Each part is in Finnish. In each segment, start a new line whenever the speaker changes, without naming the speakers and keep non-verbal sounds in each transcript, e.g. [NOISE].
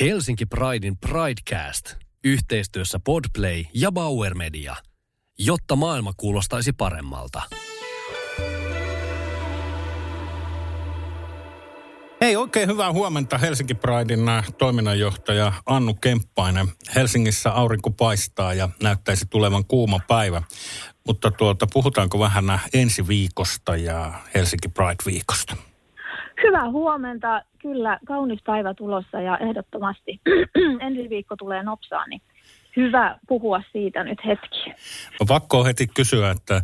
Helsinki Pridein Pridecast yhteistyössä Podplay ja Bauer Media, jotta maailma kuulostaisi paremmalta.
Hei, oikein hyvää huomenta Helsinki Pridein äh, toiminnanjohtaja Annu Kemppainen. Helsingissä aurinko paistaa ja näyttäisi tulevan kuuma päivä. Mutta tuota, puhutaanko vähän äh, ensi viikosta ja Helsinki Pride-viikosta?
Hyvää huomenta. Kyllä, kaunis päivä tulossa ja ehdottomasti [CLEARS THROAT] ensi viikko tulee nopsaan, niin hyvä puhua siitä nyt hetki.
Pakko heti kysyä, että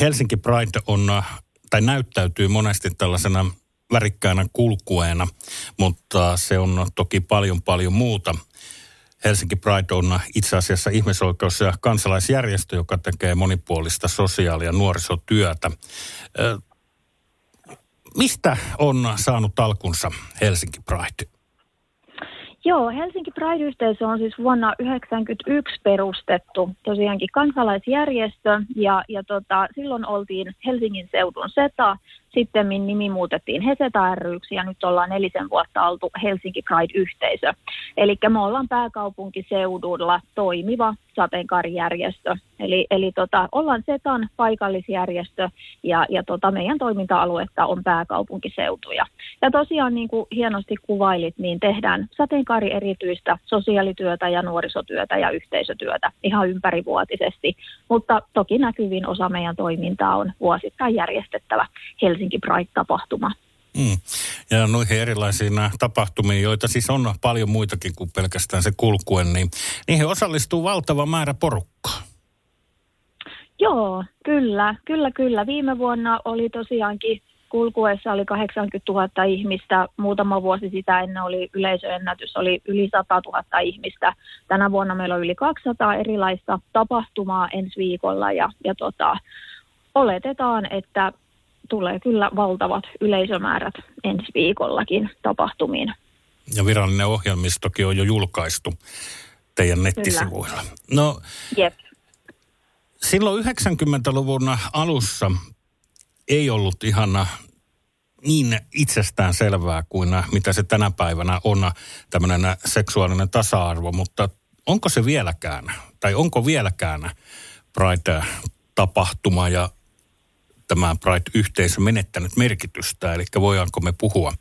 Helsinki Pride on, tai näyttäytyy monesti tällaisena värikkäänä kulkueena, mutta se on toki paljon paljon muuta. Helsinki Pride on itse asiassa ihmisoikeus- ja kansalaisjärjestö, joka tekee monipuolista sosiaali- ja nuorisotyötä. Mistä on saanut alkunsa Helsinki Pride?
Joo, Helsinki Pride-yhteisö on siis vuonna 1991 perustettu tosiaankin kansalaisjärjestö ja, ja tota, silloin oltiin Helsingin seudun SETA sitten nimi muutettiin Heseta ryksi ja nyt ollaan nelisen vuotta oltu Helsinki Pride-yhteisö. Eli me ollaan pääkaupunkiseudulla toimiva sateenkaarijärjestö. Eli, eli tota, ollaan SETAn paikallisjärjestö ja, ja tota, meidän toiminta-aluetta on pääkaupunkiseutuja. Ja tosiaan niin kuin hienosti kuvailit, niin tehdään sateenkaari erityistä sosiaalityötä ja nuorisotyötä ja yhteisötyötä ihan ympärivuotisesti. Mutta toki näkyvin osa meidän toimintaa on vuosittain järjestettävä Helsinki Pride-tapahtuma.
Mm. Ja noihin erilaisiin tapahtumiin, joita siis on paljon muitakin kuin pelkästään se kulkuen, niin niihin osallistuu valtava määrä porukkaa.
Joo, kyllä, kyllä, kyllä. Viime vuonna oli tosiaankin kulkuessa oli 80 000 ihmistä. Muutama vuosi sitä ennen oli yleisöennätys, oli yli 100 000 ihmistä. Tänä vuonna meillä on yli 200 erilaista tapahtumaa ensi viikolla ja, ja tota, oletetaan, että tulee kyllä valtavat yleisömäärät ensi viikollakin tapahtumiin.
Ja virallinen ohjelmistokin on jo julkaistu teidän nettisivuilla. Kyllä. No,
Jep.
silloin 90-luvun alussa ei ollut ihan niin itsestään selvää kuin mitä se tänä päivänä on tämmöinen seksuaalinen tasa-arvo, mutta onko se vieläkään, tai onko vieläkään Pride-tapahtuma ja tämä Pride-yhteisö menettänyt merkitystä, eli voidaanko me puhua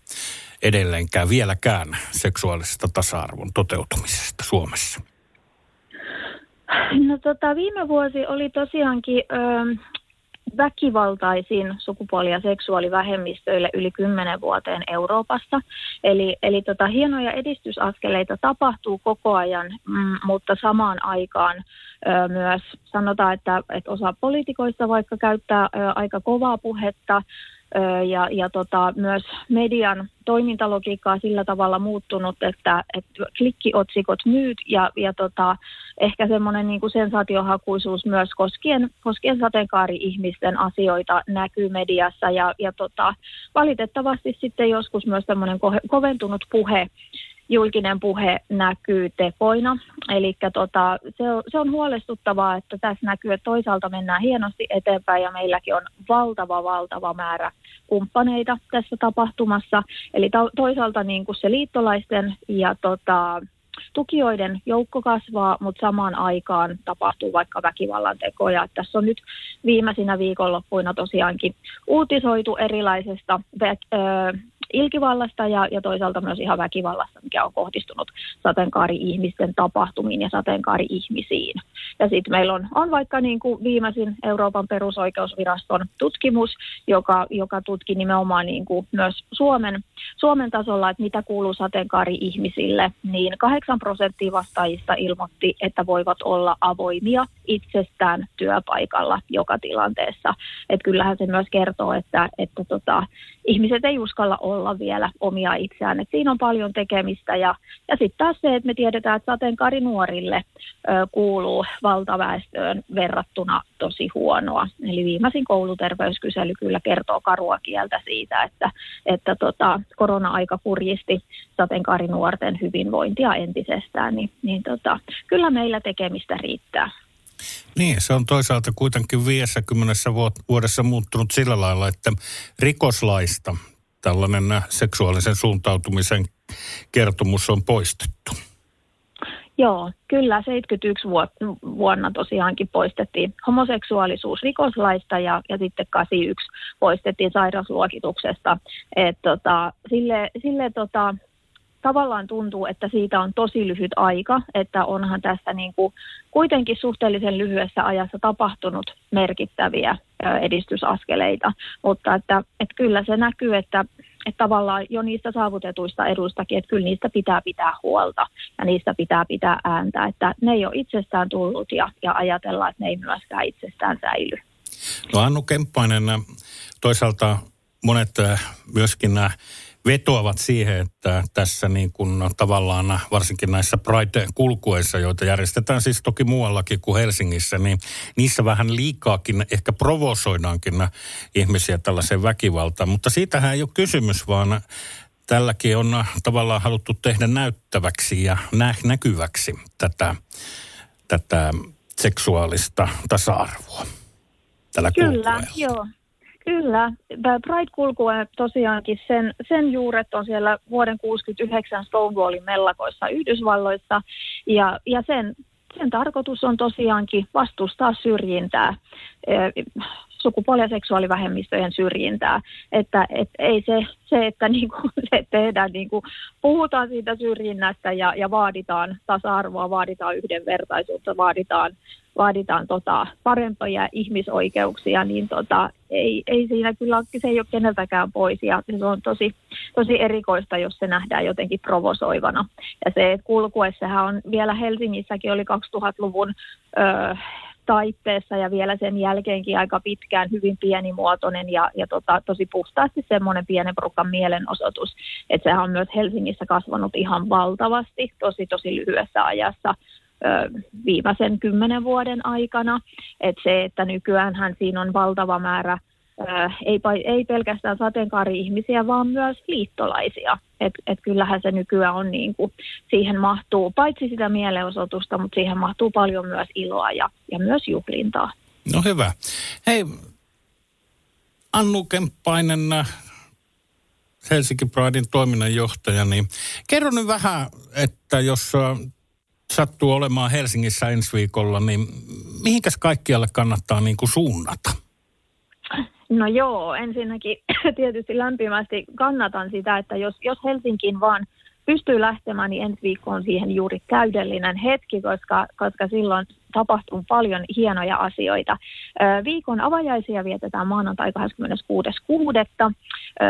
edelleenkään vieläkään seksuaalisesta tasa-arvon toteutumisesta Suomessa?
No tota, viime vuosi oli tosiaankin ö, väkivaltaisin sukupuoli- ja seksuaalivähemmistöille yli 10 vuoteen Euroopassa. Eli, eli tota, hienoja edistysaskeleita tapahtuu koko ajan, mm, mutta samaan aikaan ö, myös sanotaan, että, että osa poliitikoista vaikka käyttää ö, aika kovaa puhetta, ja, ja tota, myös median toimintalogiikka on sillä tavalla muuttunut, että, että klikkiotsikot myyt ja, ja tota, ehkä semmoinen niin kuin sensaatiohakuisuus myös koskien, koskien sateenkaari-ihmisten asioita näkyy mediassa. Ja, ja tota, valitettavasti sitten joskus myös semmoinen koventunut puhe julkinen puhe näkyy tekoina. Eli tota, se, on, se on huolestuttavaa, että tässä näkyy, että toisaalta mennään hienosti eteenpäin ja meilläkin on valtava, valtava määrä kumppaneita tässä tapahtumassa. Eli to, toisaalta niin kuin se liittolaisten ja tota, tukijoiden joukko kasvaa, mutta samaan aikaan tapahtuu vaikka väkivallan tekoja. Tässä on nyt viimeisinä viikonloppuina tosiaankin uutisoitu erilaisesta vä- ilkivallasta ja, ja toisaalta myös ihan väkivallasta, mikä on kohdistunut sateenkaari-ihmisten tapahtumiin ja sateenkaari-ihmisiin. Ja sitten meillä on, on vaikka niin kuin viimeisin Euroopan perusoikeusviraston tutkimus, joka, joka tutki nimenomaan niin kuin myös Suomen, Suomen tasolla, että mitä kuuluu sateenkaari-ihmisille, niin 8 prosenttia vastaajista ilmoitti, että voivat olla avoimia itsestään työpaikalla joka tilanteessa. Että kyllähän se myös kertoo, että, että tota, ihmiset ei uskalla olla vielä omia itseään. Et siinä on paljon tekemistä ja, ja sitten taas se, että me tiedetään, että sateenkaari nuorille ö, kuuluu valtaväestöön verrattuna tosi huonoa. Eli viimeisin kouluterveyskysely kyllä kertoo karua kieltä siitä, että, että tota, korona-aika kurjisti sateenkaarinuorten hyvinvointia entisestään, niin, niin tota, kyllä meillä tekemistä riittää.
Niin, se on toisaalta kuitenkin 50 vuodessa muuttunut sillä lailla, että rikoslaista tällainen seksuaalisen suuntautumisen kertomus on poistettu.
Joo, kyllä 71 vuonna tosiaankin poistettiin homoseksuaalisuus rikoslaista ja, ja sitten 81 poistettiin sairausluokituksesta. Et tota, sille, sille tota, tavallaan tuntuu, että siitä on tosi lyhyt aika, että onhan tässä niin kuin kuitenkin suhteellisen lyhyessä ajassa tapahtunut merkittäviä edistysaskeleita, mutta että, että kyllä se näkyy, että, että tavallaan jo niistä saavutetuista edustakin, että kyllä niistä pitää pitää huolta ja niistä pitää pitää ääntä, että ne ei ole itsestään tullut ja, ja ajatella, että ne ei myöskään itsestään säily.
No Annu Kemppainen, toisaalta monet myöskin nämä vetoavat siihen, että tässä niin kuin tavallaan varsinkin näissä Pride-kulkueissa, joita järjestetään siis toki muuallakin kuin Helsingissä, niin niissä vähän liikaakin ehkä provosoidaankin ihmisiä tällaiseen väkivaltaan. Mutta siitähän ei ole kysymys, vaan tälläkin on tavallaan haluttu tehdä näyttäväksi ja nä- näkyväksi tätä, tätä seksuaalista tasa-arvoa tällä
Kyllä,
kulkueella.
joo. Kyllä. Pride-kulkue tosiaankin, sen, sen juuret on siellä vuoden 69 Stonewallin mellakoissa Yhdysvalloissa ja, ja sen, sen tarkoitus on tosiaankin vastustaa syrjintää, sukupuoli- ja seksuaalivähemmistöjen syrjintää. Että et ei se, se että [LAUGHS] niinku, se tehdään, niinku, puhutaan siitä syrjinnästä ja, ja vaaditaan tasa-arvoa, vaaditaan yhdenvertaisuutta, vaaditaan vaaditaan tota parempia ihmisoikeuksia, niin tota, ei, ei siinä kyllä, se ei ole keneltäkään pois ja se on tosi, tosi erikoista, jos se nähdään jotenkin provosoivana. Ja se, kulkuessahan on vielä Helsingissäkin oli 2000-luvun ö, taitteessa ja vielä sen jälkeenkin aika pitkään hyvin pienimuotoinen ja, ja tota, tosi puhtaasti semmoinen pienen porukan mielenosoitus. Että sehän on myös Helsingissä kasvanut ihan valtavasti, tosi tosi lyhyessä ajassa viimeisen kymmenen vuoden aikana. Että se, että nykyäänhän siinä on valtava määrä ei, ei pelkästään sateenkaari-ihmisiä, vaan myös liittolaisia. Et, et kyllähän se nykyään on niin kuin, siihen mahtuu paitsi sitä mielenosoitusta, mutta siihen mahtuu paljon myös iloa ja, ja myös juhlintaa.
No hyvä. Hei, Annu Kemppainen, Helsinki Pridein toiminnanjohtaja, niin kerro nyt vähän, että jos sattuu olemaan Helsingissä ensi viikolla, niin mihinkäs kaikkialle kannattaa niin kuin suunnata?
No joo, ensinnäkin [CLEARS THROAT] tietysti lämpimästi kannatan sitä, että jos, jos Helsinkiin vaan pystyy lähtemään, niin ensi viikko on siihen juuri täydellinen hetki, koska, koska silloin tapahtuu paljon hienoja asioita. Viikon avajaisia vietetään maanantai 26.6.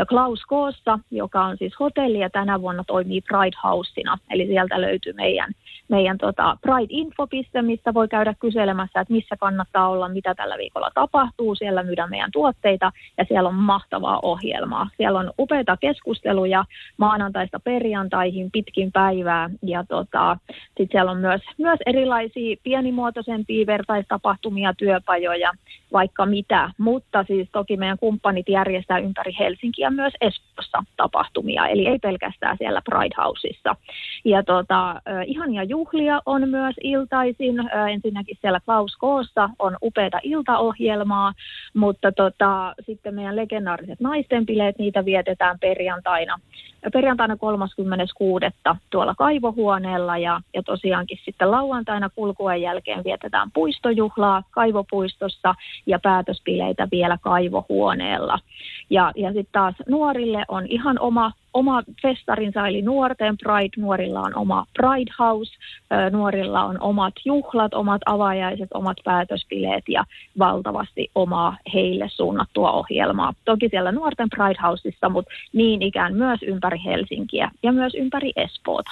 Klaus Koossa, joka on siis hotelli ja tänä vuonna toimii Pride Houseina, eli sieltä löytyy meidän meidän tota Pride-infopiste, mistä voi käydä kyselemässä, että missä kannattaa olla, mitä tällä viikolla tapahtuu. Siellä myydään meidän tuotteita ja siellä on mahtavaa ohjelmaa. Siellä on upeita keskusteluja maanantaista perjantaihin pitkin päivää ja tota, sitten siellä on myös, myös erilaisia pienimuotoisempia vertaistapahtumia, työpajoja, vaikka mitä. Mutta siis toki meidän kumppanit järjestää ympäri Helsinkiä myös Espoossa tapahtumia, eli ei pelkästään siellä Pride Houseissa. Ja tota, ihania juhlia on myös iltaisin. Ensinnäkin siellä Klaus Koossa on upeata iltaohjelmaa, mutta tota, sitten meidän legendaariset naistenpileet, niitä vietetään perjantaina perjantaina 36. tuolla kaivohuoneella ja, ja tosiaankin sitten lauantaina kulkuen jälkeen vietetään puistojuhlaa kaivopuistossa ja päätöspileitä vielä kaivohuoneella. Ja, ja sitten taas nuorille on ihan oma oma festarinsa, eli nuorten Pride. Nuorilla on oma Pride House, nuorilla on omat juhlat, omat avajaiset, omat päätöspileet ja valtavasti omaa heille suunnattua ohjelmaa. Toki siellä nuorten Pride Houseissa, mutta niin ikään myös ympäri Helsinkiä ja myös ympäri Espoota.